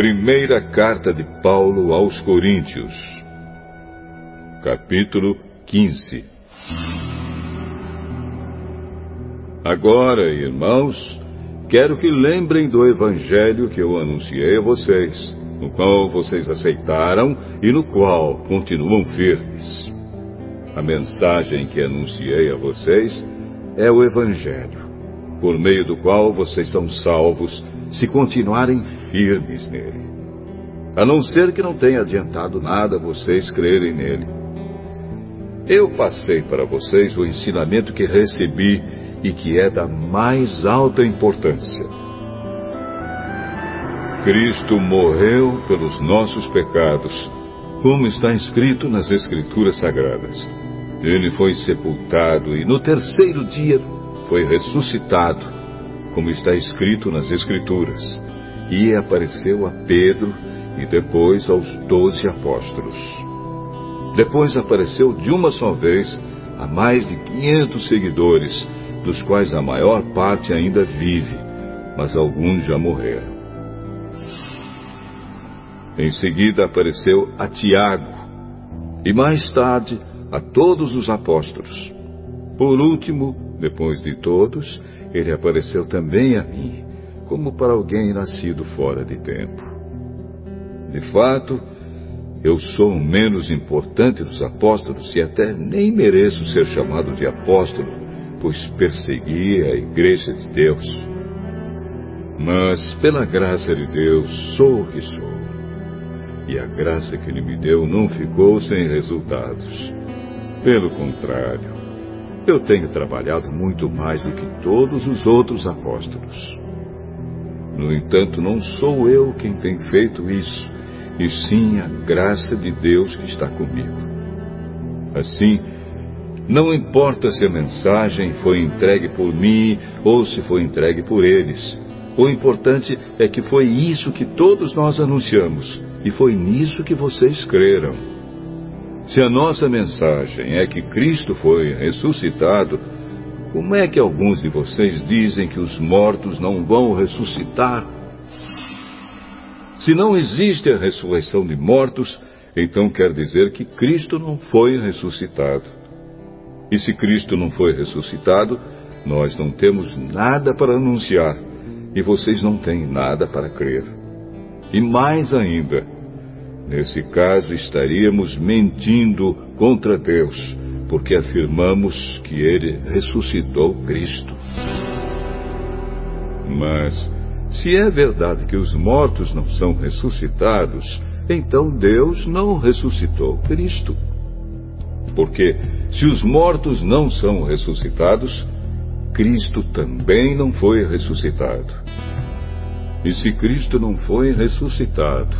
Primeira carta de Paulo aos Coríntios, capítulo 15. Agora, irmãos, quero que lembrem do evangelho que eu anunciei a vocês, no qual vocês aceitaram e no qual continuam firmes. A mensagem que anunciei a vocês é o evangelho, por meio do qual vocês são salvos se continuarem firmes nele. A não ser que não tenha adiantado nada vocês crerem nele. Eu passei para vocês o ensinamento que recebi e que é da mais alta importância. Cristo morreu pelos nossos pecados, como está escrito nas Escrituras Sagradas. Ele foi sepultado e no terceiro dia foi ressuscitado, como está escrito nas Escrituras. E apareceu a Pedro e depois aos doze apóstolos. Depois apareceu de uma só vez a mais de quinhentos seguidores, dos quais a maior parte ainda vive, mas alguns já morreram. Em seguida apareceu a Tiago, e mais tarde a todos os apóstolos. Por último, depois de todos, ele apareceu também a mim, como para alguém nascido fora de tempo. De fato, eu sou o menos importante dos apóstolos e até nem mereço ser chamado de apóstolo, pois persegui a igreja de Deus. Mas, pela graça de Deus, sou o que sou. E a graça que Ele me deu não ficou sem resultados. Pelo contrário, eu tenho trabalhado muito mais do que todos os outros apóstolos. No entanto, não sou eu quem tem feito isso, e sim a graça de Deus que está comigo. Assim, não importa se a mensagem foi entregue por mim ou se foi entregue por eles. O importante é que foi isso que todos nós anunciamos, e foi nisso que vocês creram. Se a nossa mensagem é que Cristo foi ressuscitado, como é que alguns de vocês dizem que os mortos não vão ressuscitar? Se não existe a ressurreição de mortos, então quer dizer que Cristo não foi ressuscitado. E se Cristo não foi ressuscitado, nós não temos nada para anunciar e vocês não têm nada para crer. E mais ainda, Nesse caso, estaríamos mentindo contra Deus, porque afirmamos que Ele ressuscitou Cristo. Mas, se é verdade que os mortos não são ressuscitados, então Deus não ressuscitou Cristo. Porque, se os mortos não são ressuscitados, Cristo também não foi ressuscitado. E se Cristo não foi ressuscitado,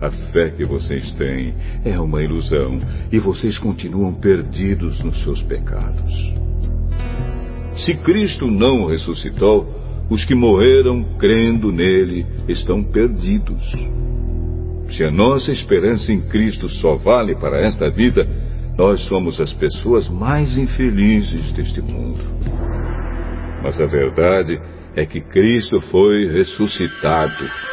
a fé que vocês têm é uma ilusão e vocês continuam perdidos nos seus pecados. Se Cristo não ressuscitou, os que morreram crendo nele estão perdidos. Se a nossa esperança em Cristo só vale para esta vida, nós somos as pessoas mais infelizes deste mundo. Mas a verdade é que Cristo foi ressuscitado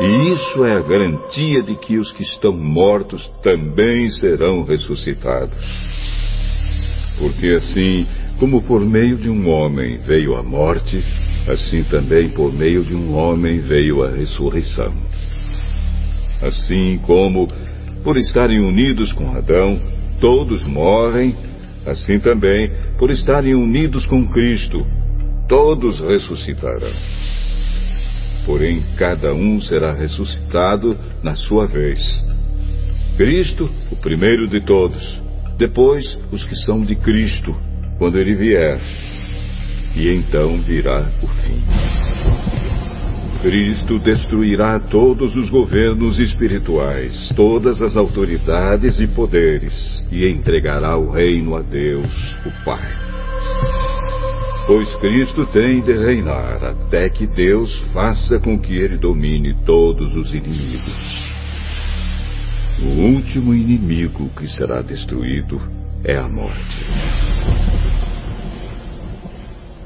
e isso é a garantia de que os que estão mortos também serão ressuscitados. Porque assim, como por meio de um homem veio a morte, assim também por meio de um homem veio a ressurreição. Assim como, por estarem unidos com Adão, todos morrem, assim também, por estarem unidos com Cristo, todos ressuscitarão porém cada um será ressuscitado na sua vez. Cristo, o primeiro de todos, depois os que são de Cristo, quando ele vier, e então virá o fim. Cristo destruirá todos os governos espirituais, todas as autoridades e poderes, e entregará o reino a Deus, o Pai pois Cristo tem de reinar até que Deus faça com que ele domine todos os inimigos. O último inimigo que será destruído é a morte.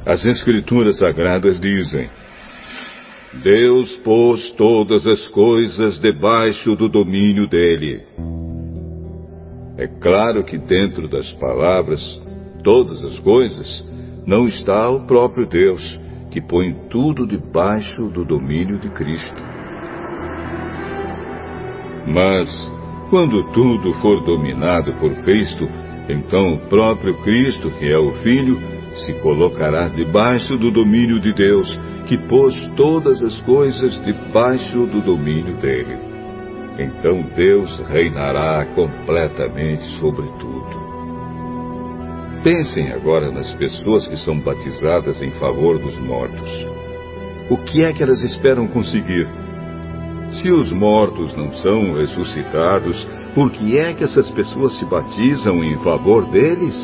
As Escrituras Sagradas dizem: Deus pôs todas as coisas debaixo do domínio dele. É claro que dentro das palavras, todas as coisas, não está o próprio Deus, que põe tudo debaixo do domínio de Cristo. Mas, quando tudo for dominado por Cristo, então o próprio Cristo, que é o Filho, se colocará debaixo do domínio de Deus, que pôs todas as coisas debaixo do domínio dele. Então Deus reinará completamente sobre tudo. Pensem agora nas pessoas que são batizadas em favor dos mortos. O que é que elas esperam conseguir? Se os mortos não são ressuscitados, por que é que essas pessoas se batizam em favor deles?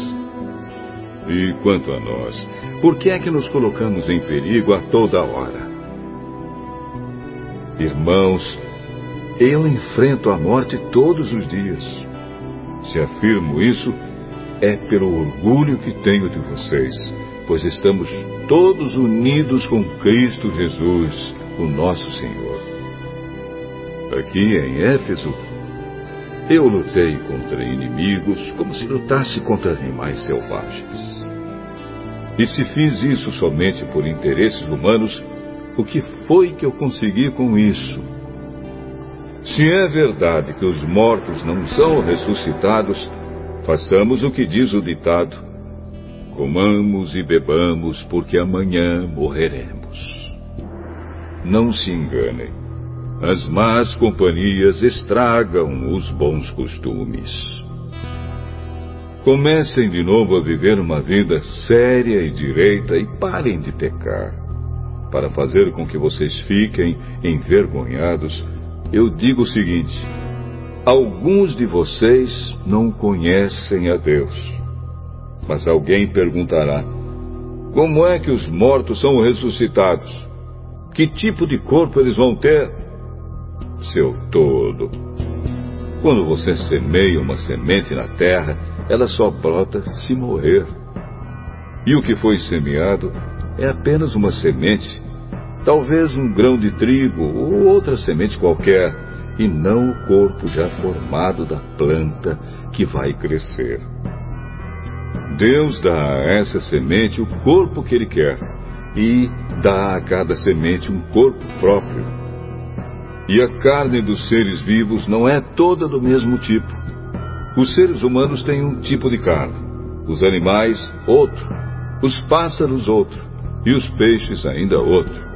E quanto a nós, por que é que nos colocamos em perigo a toda hora? Irmãos, eu enfrento a morte todos os dias. Se afirmo isso, é pelo orgulho que tenho de vocês, pois estamos todos unidos com Cristo Jesus, o nosso Senhor. Aqui em Éfeso, eu lutei contra inimigos como se lutasse contra animais selvagens. E se fiz isso somente por interesses humanos, o que foi que eu consegui com isso? Se é verdade que os mortos não são ressuscitados, façamos o que diz o ditado: comamos e bebamos, porque amanhã morreremos. Não se enganem. As más companhias estragam os bons costumes. Comecem de novo a viver uma vida séria e direita e parem de pecar. Para fazer com que vocês fiquem envergonhados, eu digo o seguinte: alguns de vocês não conhecem a Deus. Mas alguém perguntará: como é que os mortos são ressuscitados? Que tipo de corpo eles vão ter? seu todo. Quando você semeia uma semente na terra, ela só brota se morrer. E o que foi semeado é apenas uma semente, talvez um grão de trigo ou outra semente qualquer, e não o corpo já formado da planta que vai crescer. Deus dá a essa semente o corpo que Ele quer e dá a cada semente um corpo próprio. E a carne dos seres vivos não é toda do mesmo tipo. Os seres humanos têm um tipo de carne, os animais, outro, os pássaros, outro, e os peixes, ainda outro.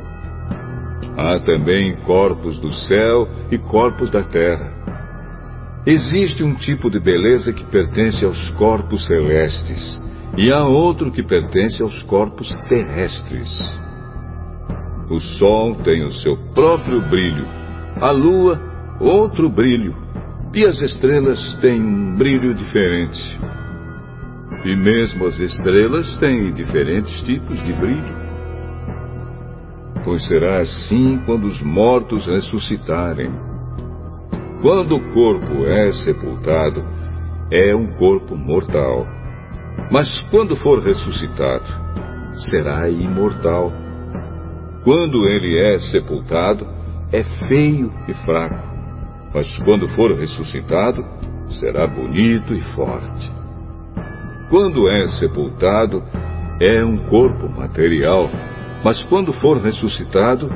Há também corpos do céu e corpos da terra. Existe um tipo de beleza que pertence aos corpos celestes, e há outro que pertence aos corpos terrestres. O sol tem o seu próprio brilho a lua, outro brilho, e as estrelas têm um brilho diferente. E mesmo as estrelas têm diferentes tipos de brilho. Pois será assim quando os mortos ressuscitarem. Quando o corpo é sepultado, é um corpo mortal. Mas quando for ressuscitado, será imortal. Quando ele é sepultado, é feio e fraco, mas quando for ressuscitado, será bonito e forte. Quando é sepultado, é um corpo material, mas quando for ressuscitado,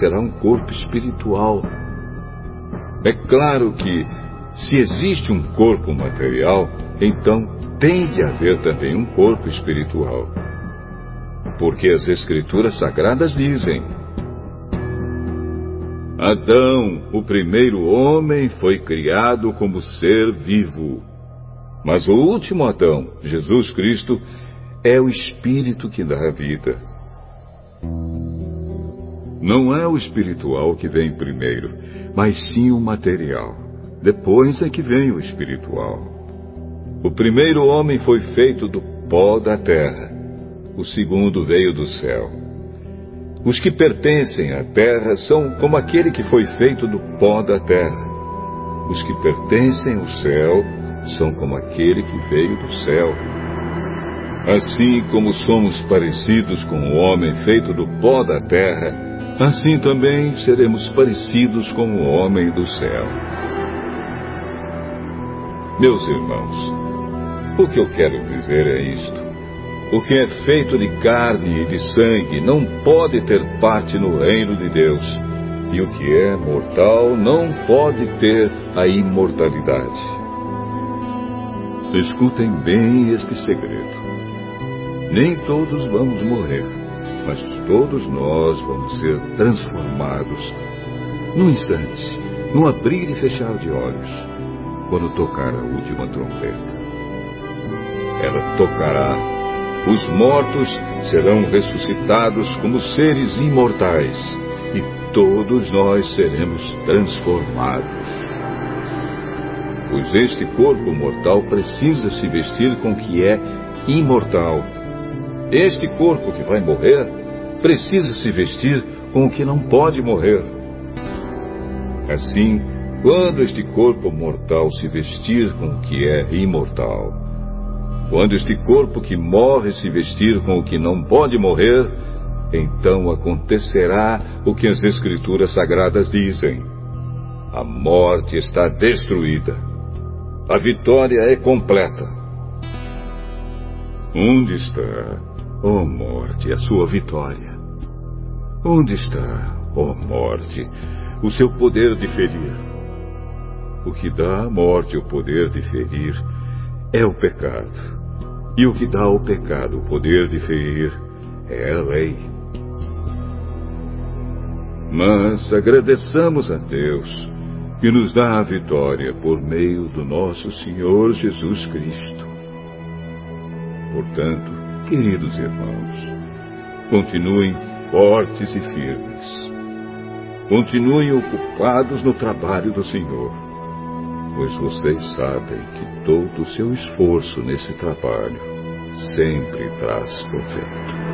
será um corpo espiritual. É claro que, se existe um corpo material, então tem de haver também um corpo espiritual. Porque as Escrituras Sagradas dizem: Adão, o primeiro homem, foi criado como ser vivo. Mas o último Adão, Jesus Cristo, é o Espírito que dá a vida. Não é o espiritual que vem primeiro, mas sim o material. Depois é que vem o espiritual. O primeiro homem foi feito do pó da terra. O segundo veio do céu. Os que pertencem à terra são como aquele que foi feito do pó da terra. Os que pertencem ao céu são como aquele que veio do céu. Assim como somos parecidos com o homem feito do pó da terra, assim também seremos parecidos com o homem do céu. Meus irmãos, o que eu quero dizer é isto. O que é feito de carne e de sangue não pode ter parte no reino de Deus, e o que é mortal não pode ter a imortalidade. Escutem bem este segredo. Nem todos vamos morrer, mas todos nós vamos ser transformados num instante, num abrir e fechar de olhos, quando tocar a última trombeta. Ela tocará, os mortos serão ressuscitados como seres imortais e todos nós seremos transformados. Pois este corpo mortal precisa se vestir com o que é imortal este corpo que vai morrer precisa se vestir com o que não pode morrer. Assim, quando este corpo mortal se vestir com o que é imortal, quando este corpo que morre se vestir com o que não pode morrer, então acontecerá o que as Escrituras Sagradas dizem: a morte está destruída, a vitória é completa. Onde está Ó oh morte, a sua vitória. Onde está, ó oh morte, o seu poder de ferir? O que dá à morte o poder de ferir é o pecado. E o que dá ao pecado o poder de ferir é a lei. Mas agradeçamos a Deus que nos dá a vitória por meio do nosso Senhor Jesus Cristo. Portanto, Queridos irmãos, continuem fortes e firmes. Continuem ocupados no trabalho do Senhor, pois vocês sabem que todo o seu esforço nesse trabalho sempre traz proveito.